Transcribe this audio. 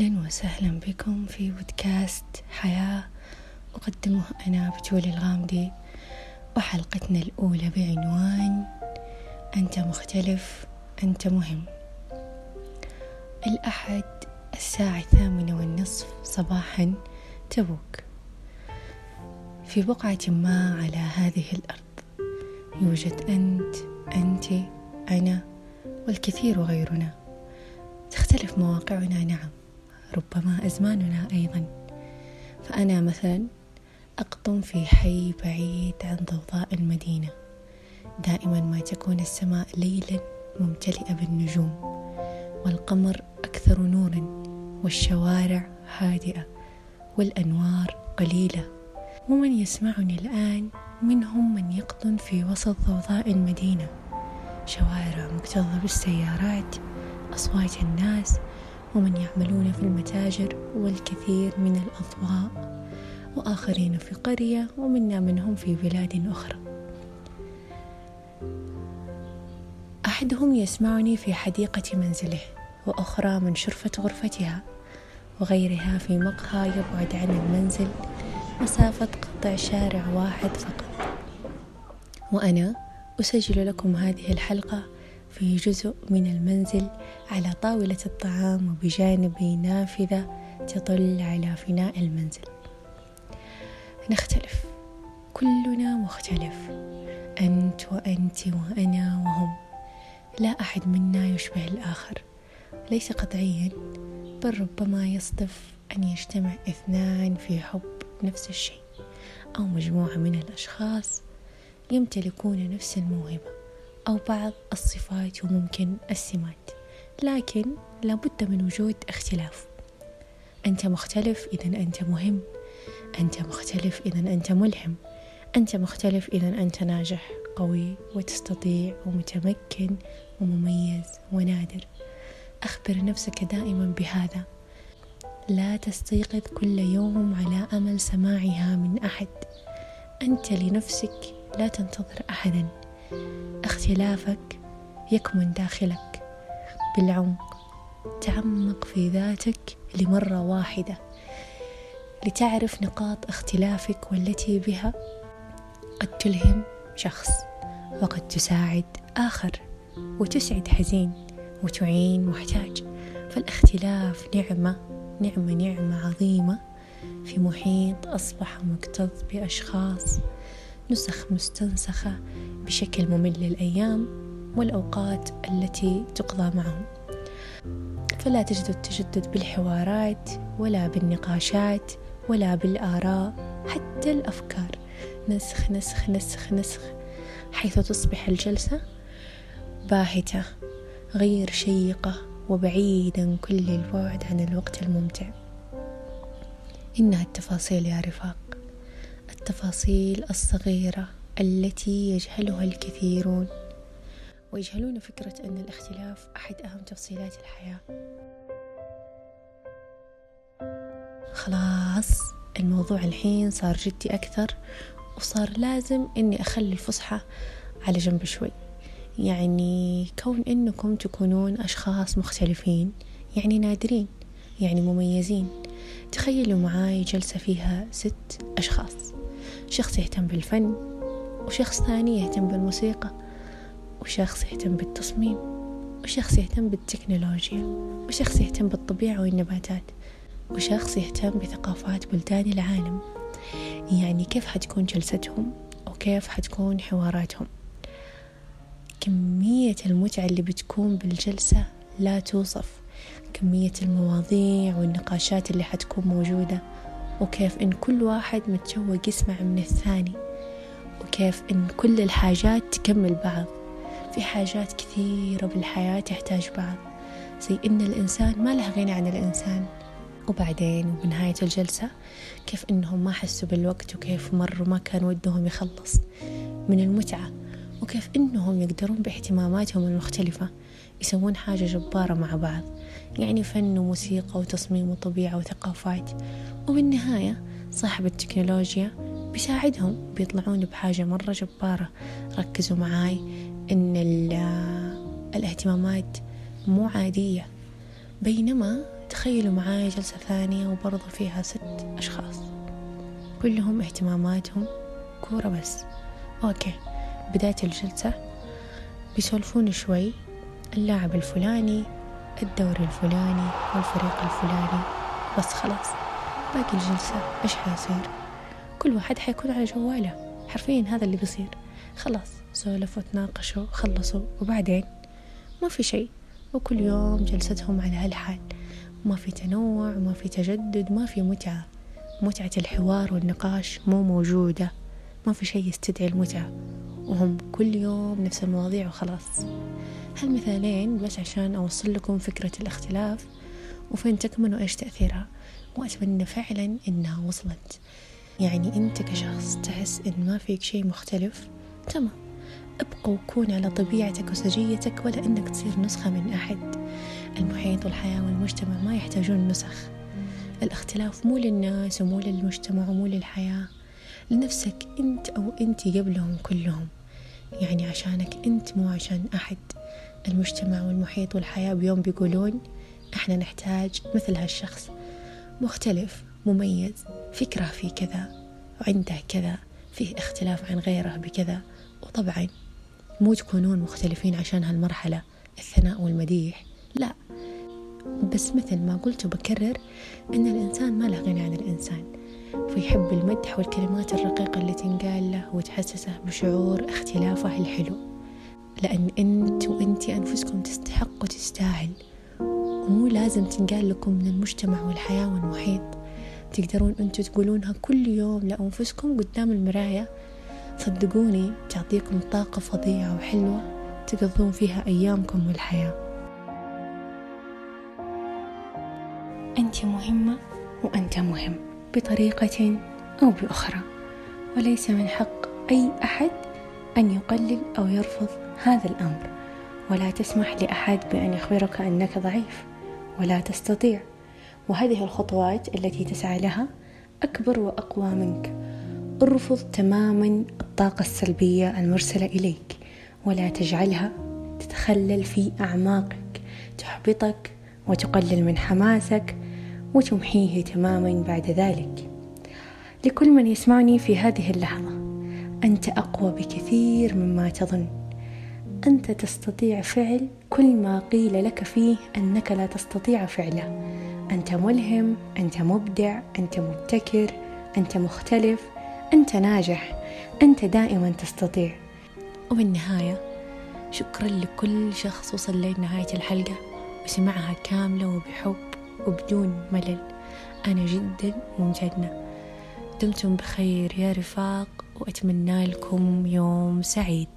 أهلا وسهلا بكم في بودكاست حياة أقدمه أنا بتول الغامدي وحلقتنا الأولى بعنوان أنت مختلف أنت مهم. الأحد الساعة الثامنة والنصف صباحا تبوك. في بقعة ما على هذه الأرض يوجد أنت أنت أنا والكثير غيرنا. تختلف مواقعنا نعم. ربما أزماننا أيضا. فأنا مثلا أقطن في حي بعيد عن ضوضاء المدينة. دائما ما تكون السماء ليلا ممتلئة بالنجوم والقمر أكثر نورا والشوارع هادئة والأنوار قليلة. ومن يسمعني الآن منهم من يقطن في وسط ضوضاء المدينة. شوارع مكتظة بالسيارات أصوات الناس ومن يعملون في المتاجر والكثير من الأضواء وآخرين في قرية ومنا منهم في بلاد أخرى. أحدهم يسمعني في حديقة منزله وأخرى من شرفة غرفتها وغيرها في مقهى يبعد عن المنزل مسافة قطع شارع واحد فقط. وأنا أسجل لكم هذه الحلقة في جزء من المنزل على طاولة الطعام وبجانبي نافذة تطل على فناء المنزل. نختلف. كلنا مختلف. أنت وأنت وأنا وهم. لا أحد منا يشبه الآخر. ليس قطعيا بل ربما يصدف أن يجتمع اثنان في حب نفس الشيء أو مجموعة من الأشخاص يمتلكون نفس الموهبة. أو بعض الصفات وممكن السمات لكن لابد من وجود اختلاف. أنت مختلف إذا أنت مهم. أنت مختلف إذا أنت ملهم. أنت مختلف إذا أنت ناجح قوي وتستطيع ومتمكن ومميز ونادر. أخبر نفسك دائما بهذا. لا تستيقظ كل يوم على أمل سماعها من أحد. أنت لنفسك لا تنتظر أحدا. اختلافك يكمن داخلك. بالعمق تعمق في ذاتك لمرة واحدة لتعرف نقاط اختلافك والتي بها. قد تلهم شخص وقد تساعد آخر وتسعد حزين وتعين محتاج. فالاختلاف نعمة نعمة نعمة عظيمة. في محيط أصبح مكتظ بأشخاص نسخ مستنسخة بشكل ممل للأيام والأوقات التي تقضى معهم. فلا تجد التجدد بالحوارات ولا بالنقاشات ولا بالآراء حتى الأفكار. نسخ نسخ نسخ نسخ. حيث تصبح الجلسة باهتة غير شيقة وبعيدا كل البعد عن الوقت الممتع. إنها التفاصيل يا رفاق. التفاصيل الصغيرة. التي يجهلها الكثيرون. ويجهلون فكرة أن الاختلاف أحد أهم تفصيلات الحياة. خلاص الموضوع الحين صار جدي أكثر وصار لازم إني أخلي الفصحى على جنب شوي. يعني كون إنكم تكونون أشخاص مختلفين يعني نادرين يعني مميزين. تخيلوا معاي جلسة فيها ست أشخاص. شخص يهتم بالفن وشخص ثاني يهتم بالموسيقى وشخص يهتم بالتصميم وشخص يهتم بالتكنولوجيا وشخص يهتم بالطبيعة والنباتات وشخص يهتم بثقافات بلدان العالم. يعني كيف حتكون جلستهم وكيف حتكون حواراتهم؟ كمية المتعة اللي بتكون بالجلسة لا توصف. كمية المواضيع والنقاشات اللي حتكون موجودة وكيف إن كل واحد متشوق يسمع من الثاني. وكيف إن كل الحاجات تكمل بعض. في حاجات كثيرة بالحياة تحتاج بعض. زي إن الإنسان ما له غنى عن الإنسان. وبعدين وبنهاية الجلسة كيف إنهم ما حسوا بالوقت وكيف مروا ما كان ودهم يخلص من المتعة. وكيف إنهم يقدرون باهتماماتهم المختلفة يسوون حاجة جبارة مع بعض. يعني فن وموسيقى وتصميم وطبيعة وثقافات. وبالنهاية صاحب التكنولوجيا بيساعدهم بيطلعون بحاجة مرة جبارة. ركزوا معاي إن الاهتمامات مو عادية. بينما تخيلوا معاي جلسة ثانية وبرضو فيها ست أشخاص. كلهم اهتماماتهم كورة بس. أوكي بداية الجلسة. بيسولفون شوي. اللاعب الفلاني الدوري الفلاني والفريق الفلاني. بس خلاص باقي الجلسة إيش حيصير؟ كل واحد حيكون على جواله. حرفيا هذا اللي بيصير. خلاص سولفوا تناقشوا خلصوا. وبعدين؟ ما في شيء. وكل يوم جلستهم على هالحال. ما في تنوع ما في تجدد ما في متعة. متعة الحوار والنقاش مو موجودة. ما في شيء يستدعي المتعة. وهم كل يوم نفس المواضيع وخلاص. هالمثالين بس عشان أوصل لكم فكرة الاختلاف. وفين تكمن وإيش تأثيرها؟ وأتمنى فعلا إنها وصلت. يعني أنت كشخص تحس إن ما فيك شيء مختلف؟ تمام. أبقى وكون على طبيعتك وسجيتك ولا إنك تصير نسخة من أحد. المحيط والحياة والمجتمع ما يحتاجون نسخ. الاختلاف مو للناس ومو للمجتمع ومو للحياة. لنفسك أنت أو أنت قبلهم كلهم. يعني عشانك أنت مو عشان أحد. المجتمع والمحيط والحياة بيوم بيقولون إحنا نحتاج مثل هالشخص. مختلف. مميز فكرة في كذا وعنده كذا فيه اختلاف عن غيره بكذا. وطبعا مو تكونون مختلفين عشان هالمرحلة الثناء والمديح لا. بس مثل ما قلت وبكرر إن الإنسان ما له غنى عن الإنسان. فيحب المدح والكلمات الرقيقة اللي تنقال له وتحسسه بشعور اختلافه الحلو. لأن أنت وأنتي أنفسكم تستحق وتستاهل. ومو لازم تنقال لكم من المجتمع والحياة والمحيط. تقدرون أنتوا تقولونها كل يوم لأنفسكم قدام المراية. صدقوني تعطيكم طاقة فظيعة وحلوة تقضون فيها أيامكم والحياة. أنت مهمة وأنت مهم بطريقة أو بأخرى وليس من حق أي أحد أن يقلل أو يرفض هذا الأمر. ولا تسمح لأحد بأن يخبرك أنك ضعيف ولا تستطيع وهذه الخطوات التي تسعى لها أكبر وأقوى منك. ارفض تماما الطاقة السلبية المرسلة إليك ولا تجعلها تتخلل في أعماقك تحبطك وتقلل من حماسك وتمحيه تماما بعد ذلك. لكل من يسمعني في هذه اللحظة أنت أقوى بكثير مما تظن. أنت تستطيع فعل كل ما قيل لك فيه أنك لا تستطيع فعله. أنت ملهم أنت مبدع أنت مبتكر أنت مختلف أنت ناجح أنت دائما تستطيع. وبالنهاية شكرا لكل شخص وصل لنهاية الحلقة. وسمعها كاملة وبحب وبدون ملل. أنا جدا ممتنة دمتم بخير يا رفاق وأتمنى لكم يوم سعيد.